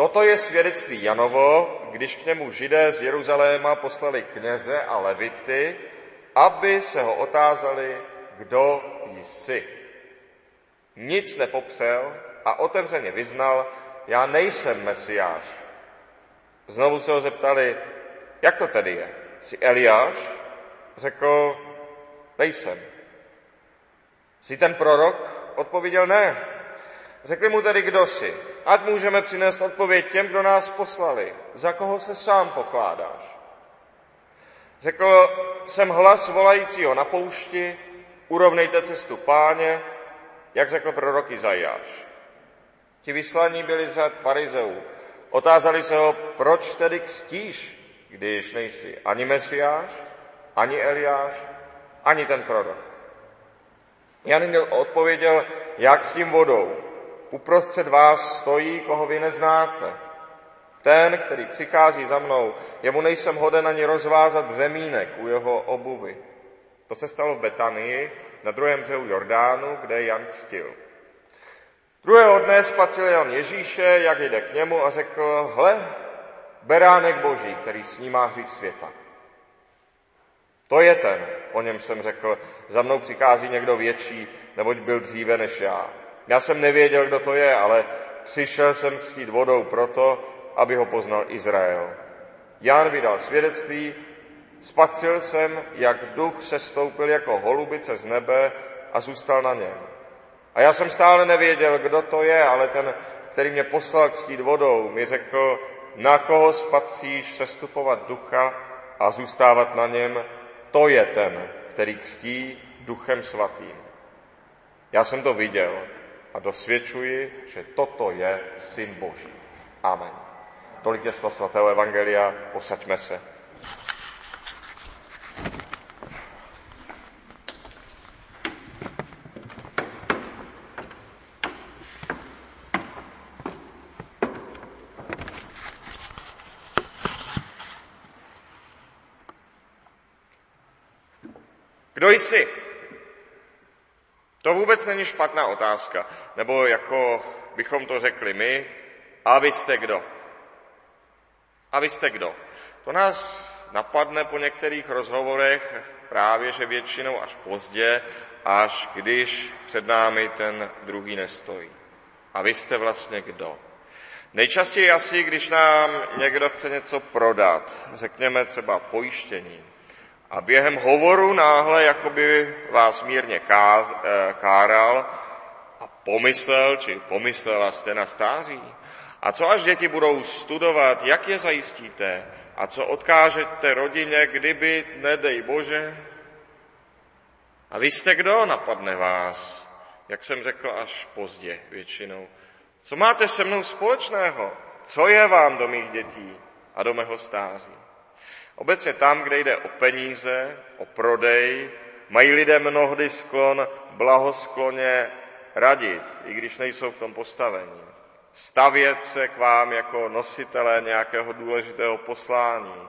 Toto je svědectví Janovo, když k němu židé z Jeruzaléma poslali kněze a levity, aby se ho otázali, kdo jsi. Nic nepopřel a otevřeně vyznal, já nejsem mesiáš. Znovu se ho zeptali, jak to tedy je? Jsi Eliáš? Řekl, nejsem. Jsi ten prorok? Odpověděl ne. Řekli mu tedy, kdo jsi. Ať můžeme přinést odpověď těm, kdo nás poslali. Za koho se sám pokládáš? Řekl, jsem hlas volajícího na poušti, urovnejte cestu páně, jak řekl prorok Izajáš. Ti vyslaní byli z řad farizeů. Otázali se ho, proč tedy kstíš, když nejsi ani Mesiáš, ani Eliáš, ani ten prorok. Jan odpověděl, jak s tím vodou. Uprostřed vás stojí, koho vy neznáte. Ten, který přichází za mnou, jemu nejsem hoden ani rozvázat zemínek u jeho obuvy. To se stalo v Betanii, na druhém břehu Jordánu, kde Jan křtil. Druhého dne spatřil Jan Ježíše, jak jde k němu a řekl, hle, beránek boží, který snímá hřích světa. To je ten, o něm jsem řekl, za mnou přichází někdo větší, neboť byl dříve než já. Já jsem nevěděl, kdo to je, ale přišel jsem křtít vodou proto, aby ho poznal Izrael. Ján vydal svědectví, spatřil jsem, jak duch se stoupil jako holubice z nebe a zůstal na něm. A já jsem stále nevěděl, kdo to je, ale ten, který mě poslal křtít vodou, mi řekl, na koho spatříš sestupovat ducha a zůstávat na něm, to je ten, který křtí duchem svatým. Já jsem to viděl a dosvědčuji, že toto je syn Boží. Amen. Tolik je slov svatého Evangelia, posaďme se. Kdo jsi? To vůbec není špatná otázka. Nebo jako bychom to řekli my, a vy jste kdo? A vy jste kdo? To nás napadne po některých rozhovorech právě, že většinou až pozdě, až když před námi ten druhý nestojí. A vy jste vlastně kdo? Nejčastěji asi, když nám někdo chce něco prodat, řekněme třeba pojištění, a během hovoru náhle jakoby vás mírně káz, eh, káral a pomyslel, či pomyslela jste na stáří. A co až děti budou studovat, jak je zajistíte? A co odkážete rodině, kdyby, nedej Bože? A vy jste kdo, napadne vás, jak jsem řekl až pozdě většinou. Co máte se mnou společného? Co je vám do mých dětí a do mého stáří? Obecně tam, kde jde o peníze, o prodej, mají lidé mnohdy sklon blahoskloně radit, i když nejsou v tom postavení. Stavět se k vám jako nositelé nějakého důležitého poslání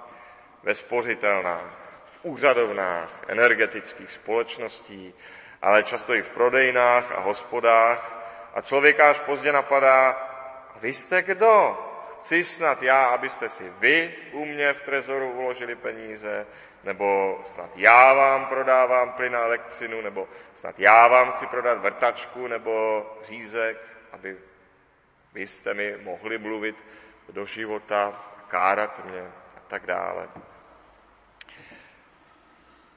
ve spořitelnách, v úřadovnách, energetických společností, ale často i v prodejnách a hospodách. A člověka až pozdě napadá, vy jste kdo? Chci snad já, abyste si vy u mě v trezoru uložili peníze, nebo snad já vám prodávám plyn a elektřinu, nebo snad já vám chci prodat vrtačku nebo řízek, aby vy jste mi mohli mluvit do života, kárat mě a tak dále.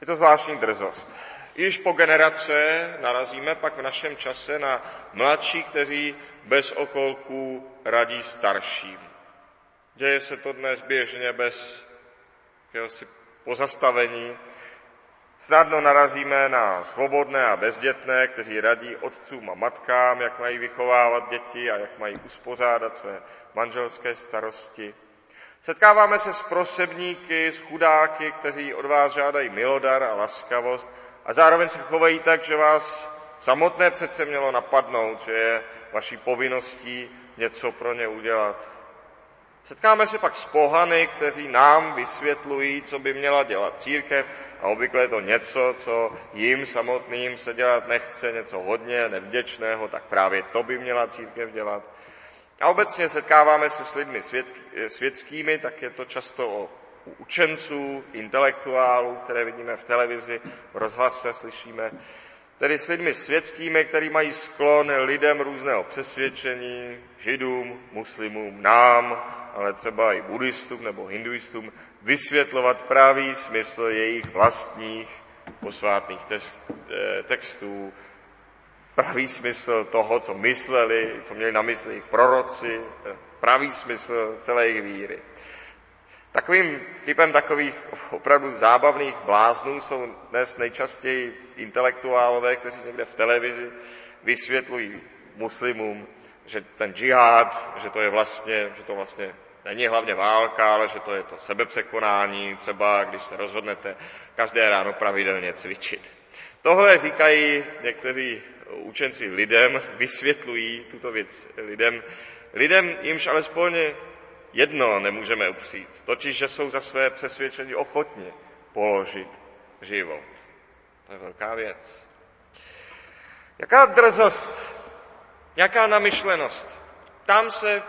Je to zvláštní drzost. Již po generace narazíme pak v našem čase na mladší, kteří bez okolků radí starším. Děje se to dnes běžně bez jakéhosi pozastavení. Snadno narazíme na svobodné a bezdětné, kteří radí otcům a matkám, jak mají vychovávat děti a jak mají uspořádat své manželské starosti. Setkáváme se s prosebníky, s chudáky, kteří od vás žádají milodar a laskavost a zároveň se chovají tak, že vás samotné přece mělo napadnout, že je vaší povinností něco pro ně udělat. Setkáme se pak s pohany, kteří nám vysvětlují, co by měla dělat církev a obvykle je to něco, co jim samotným se dělat nechce, něco hodně nevděčného, tak právě to by měla církev dělat. A obecně setkáváme se s lidmi svět, světskými, tak je to často o u učenců, intelektuálů, které vidíme v televizi, v rozhlase slyšíme, tedy s lidmi světskými, kteří mají sklon lidem různého přesvědčení, židům, muslimům, nám, ale třeba i buddhistům nebo hinduistům, vysvětlovat pravý smysl jejich vlastních posvátných eh, textů, pravý smysl toho, co mysleli, co měli na mysli jejich proroci, eh, pravý smysl celé jejich víry. Takovým typem takových opravdu zábavných bláznů jsou dnes nejčastěji intelektuálové, kteří někde v televizi vysvětlují muslimům, že ten džihad, že to je vlastně, že to vlastně není hlavně válka, ale že to je to sebepřekonání, třeba když se rozhodnete každé ráno pravidelně cvičit. Tohle říkají někteří učenci lidem, vysvětlují tuto věc lidem, lidem jimž alespoň jedno nemůžeme upřít, totiž, že jsou za své přesvědčení ochotni položit život. To je velká věc. Jaká drzost, jaká namyšlenost. Tam se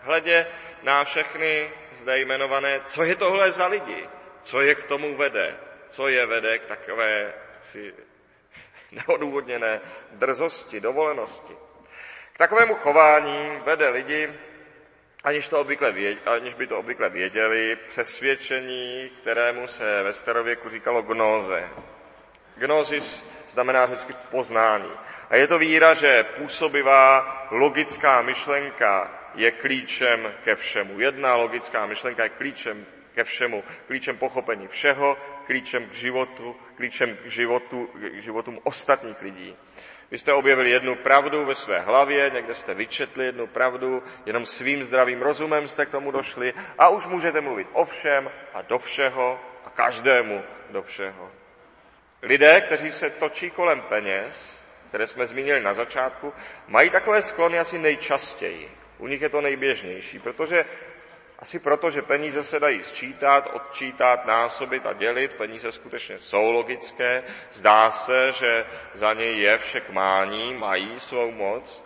hledě na všechny zde jmenované, co je tohle za lidi, co je k tomu vede, co je vede k takové si neodůvodněné drzosti, dovolenosti. K takovému chování vede lidi, aniž, to obvykle věděli, aniž by to obvykle věděli, přesvědčení, kterému se ve starověku říkalo gnóze. Gnosis znamená řecky poznání. A je to víra, že působivá logická myšlenka je klíčem ke všemu. Jedna logická myšlenka je klíčem ke všemu, klíčem pochopení všeho, klíčem k životu, klíčem k, životu, k životům ostatních lidí. Vy jste objevili jednu pravdu ve své hlavě, někde jste vyčetli jednu pravdu, jenom svým zdravým rozumem jste k tomu došli a už můžete mluvit o všem a do všeho a každému do všeho. Lidé, kteří se točí kolem peněz, které jsme zmínili na začátku, mají takové sklony asi nejčastěji. U nich je to nejběžnější, protože asi proto, že peníze se dají sčítat, odčítat, násobit a dělit, peníze skutečně jsou logické, zdá se, že za ně je vše k mání, mají svou moc.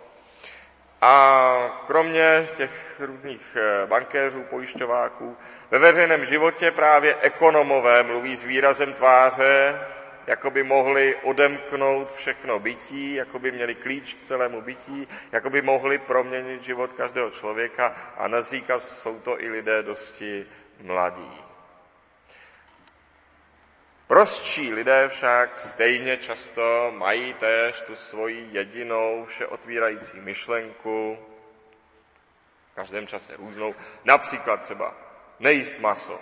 A kromě těch různých eh, bankéřů, pojišťováků, ve veřejném životě právě ekonomové mluví s výrazem tváře, jako by mohli odemknout všechno bytí, jako by měli klíč k celému bytí, jako by mohli proměnit život každého člověka a nazíka jsou to i lidé dosti mladí. Prostší lidé však stejně často mají též tu svoji jedinou vše otvírající myšlenku, v každém čase různou, například třeba nejíst maso,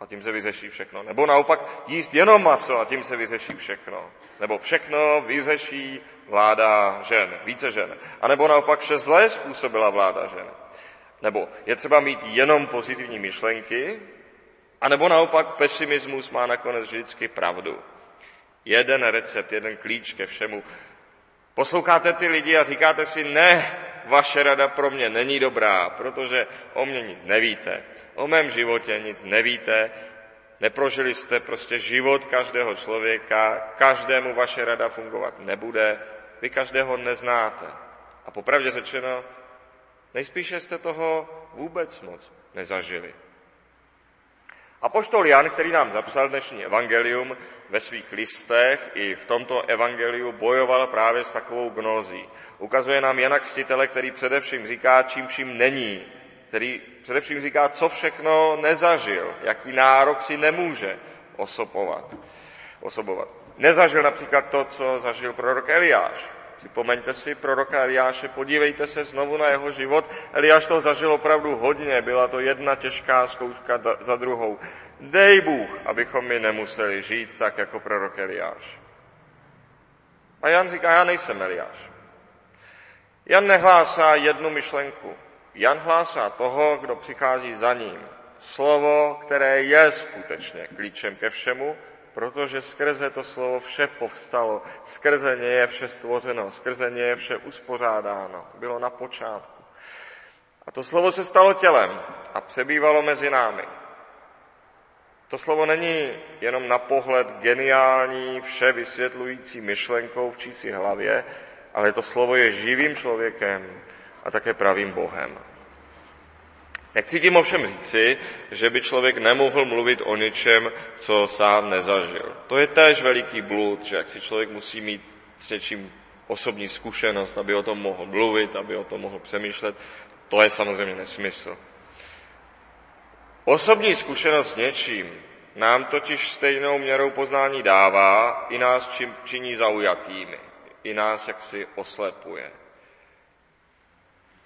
a tím se vyřeší všechno. Nebo naopak jíst jenom maso a tím se vyřeší všechno. Nebo všechno vyřeší vláda žen, více žen. A nebo naopak vše zlé způsobila vláda žen. Nebo je třeba mít jenom pozitivní myšlenky, a nebo naopak pesimismus má nakonec vždycky pravdu. Jeden recept, jeden klíč ke všemu. Posloucháte ty lidi a říkáte si, ne, vaše rada pro mě není dobrá, protože o mě nic nevíte. O mém životě nic nevíte, neprožili jste prostě život každého člověka, každému vaše rada fungovat nebude, vy každého neznáte. A popravdě řečeno, nejspíše jste toho vůbec moc nezažili. A poštol Jan, který nám zapsal dnešní evangelium, ve svých listech i v tomto evangeliu bojoval právě s takovou gnózí. Ukazuje nám Jana Kstitele, který především říká, čím vším není, který především říká, co všechno nezažil, jaký nárok si nemůže osobovat. osobovat. Nezažil například to, co zažil prorok Eliáš. Připomeňte si proroka Eliáše, podívejte se znovu na jeho život. Eliáš to zažil opravdu hodně, byla to jedna těžká zkouška za druhou. Dej Bůh, abychom my nemuseli žít tak jako prorok Eliáš. A Jan říká, já nejsem Eliáš. Jan nehlásá jednu myšlenku. Jan hlásá toho, kdo přichází za ním. Slovo, které je skutečně klíčem ke všemu, protože skrze to slovo vše povstalo, skrze ně je vše stvořeno, skrze ně je vše uspořádáno. Bylo na počátku. A to slovo se stalo tělem a přebývalo mezi námi. To slovo není jenom na pohled geniální, vše vysvětlující myšlenkou v čísi hlavě, ale to slovo je živým člověkem a také pravým Bohem. Nechci tím ovšem říci, že by člověk nemohl mluvit o něčem, co sám nezažil. To je též veliký blud, že jak si člověk musí mít s něčím osobní zkušenost, aby o tom mohl mluvit, aby o tom mohl přemýšlet. To je samozřejmě nesmysl. Osobní zkušenost s něčím nám totiž stejnou měrou poznání dává, i nás čím, činí zaujatými, i nás jaksi oslepuje.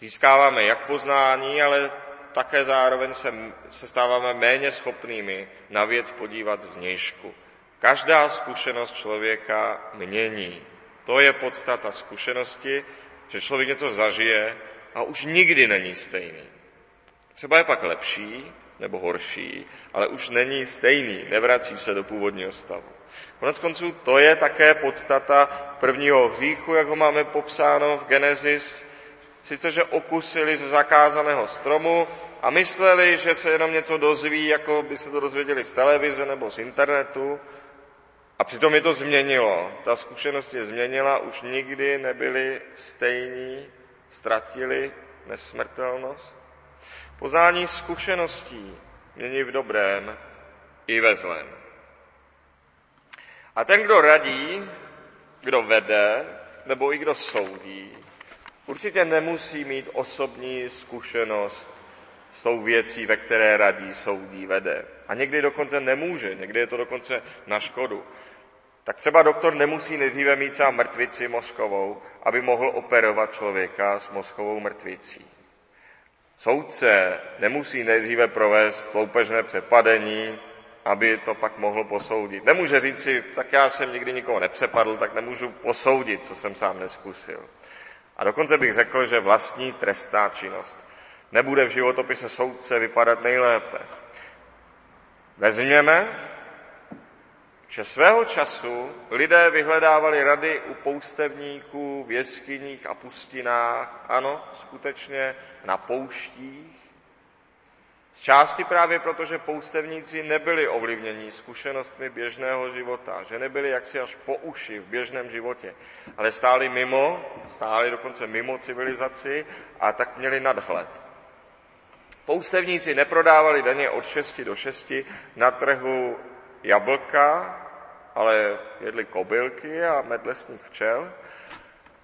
Získáváme jak poznání, ale také zároveň se, se stáváme méně schopnými na věc podívat vnějšku. Každá zkušenost člověka mění. To je podstata zkušenosti, že člověk něco zažije a už nikdy není stejný. Třeba je pak lepší nebo horší, ale už není stejný, nevrací se do původního stavu. Konec konců to je také podstata prvního hříchu, jak ho máme popsáno v Genesis, sice, že okusili ze zakázaného stromu a mysleli, že se jenom něco dozví, jako by se to dozvěděli z televize nebo z internetu, a přitom je to změnilo. Ta zkušenost je změnila, už nikdy nebyli stejní, ztratili nesmrtelnost. Poznání zkušeností mění v dobrém i ve zlém. A ten, kdo radí, kdo vede, nebo i kdo soudí, určitě nemusí mít osobní zkušenost s tou věcí, ve které radí, soudí, vede. A někdy dokonce nemůže, někdy je to dokonce na škodu. Tak třeba doktor nemusí nejdříve mít sám mrtvici mozkovou, aby mohl operovat člověka s mozkovou mrtvicí. Soudce nemusí nejdříve provést loupežné přepadení, aby to pak mohl posoudit. Nemůže říct si, tak já jsem nikdy nikoho nepřepadl, tak nemůžu posoudit, co jsem sám neskusil. A dokonce bych řekl, že vlastní trestná činnost nebude v životopise soudce vypadat nejlépe. Vezměme, že svého času lidé vyhledávali rady u poustevníků v jeskyních a pustinách, ano, skutečně na pouštích, z části právě proto, že poustevníci nebyli ovlivněni zkušenostmi běžného života, že nebyli jaksi až po uši v běžném životě, ale stáli mimo, stáli dokonce mimo civilizaci a tak měli nadhled. Poustevníci neprodávali denně od 6 do 6 na trhu jablka, ale jedli kobylky a med lesních včel.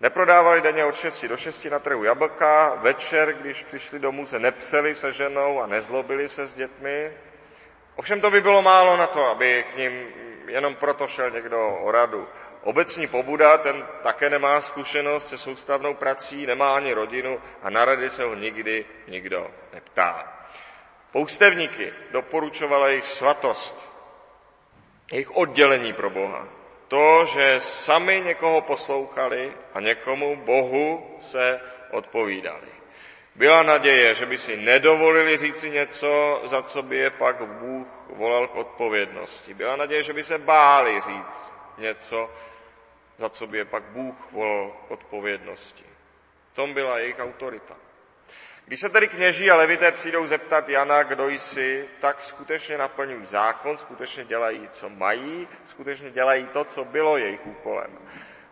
Neprodávali denně od 6 do 6 na trhu jablka, večer, když přišli domů, se nepseli se ženou a nezlobili se s dětmi. Ovšem to by bylo málo na to, aby k ním jenom proto šel někdo o radu. Obecní pobuda, ten také nemá zkušenost se soustavnou prací, nemá ani rodinu a na rady se ho nikdy nikdo neptá. Poustevníky doporučovala jejich svatost, jejich oddělení pro Boha. To, že sami někoho poslouchali a někomu Bohu se odpovídali. Byla naděje, že by si nedovolili říci něco, za co by je pak Bůh volal k odpovědnosti. Byla naděje, že by se báli říct něco, za co by je pak Bůh volal k odpovědnosti. V tom byla jejich autorita. Když se tedy kněží a levité přijdou zeptat Jana, kdo jsi, tak skutečně naplňují zákon, skutečně dělají, co mají, skutečně dělají to, co bylo jejich úkolem.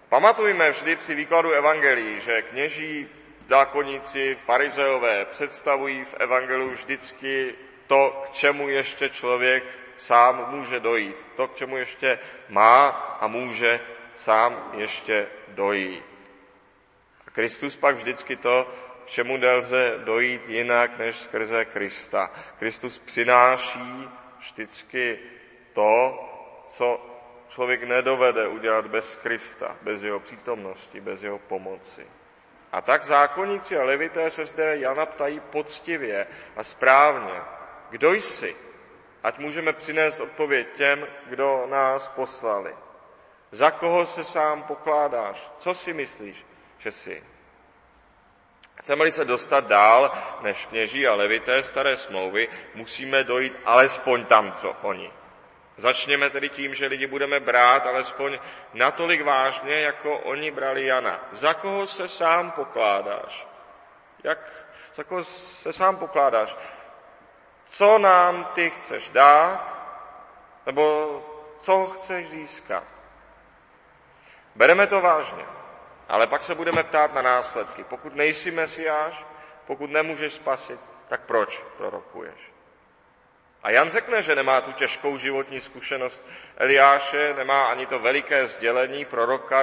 Pamatujme vždy při výkladu evangelií, že kněží, zákonníci, farizeové představují v evangeliu vždycky to, k čemu ještě člověk sám může dojít. To, k čemu ještě má a může sám ještě dojít. A Kristus pak vždycky to, k čemu nelze dojít jinak než skrze Krista. Kristus přináší vždycky to, co člověk nedovede udělat bez Krista, bez jeho přítomnosti, bez jeho pomoci. A tak zákonníci a levité se zde Jana ptají poctivě a správně, kdo jsi? Ať můžeme přinést odpověď těm, kdo nás poslali. Za koho se sám pokládáš? Co si myslíš, že jsi? Chceme-li se dostat dál než kněží a levité staré smlouvy, musíme dojít alespoň tam, co oni. Začněme tedy tím, že lidi budeme brát alespoň natolik vážně, jako oni brali Jana. Za koho se sám pokládáš? Jak, za koho se sám pokládáš? Co nám ty chceš dát? Nebo co chceš získat? Bereme to vážně. Ale pak se budeme ptát na následky. Pokud nejsi mesiáš, pokud nemůžeš spasit, tak proč prorokuješ? A Jan řekne, že nemá tu těžkou životní zkušenost Eliáše, nemá ani to veliké sdělení proroka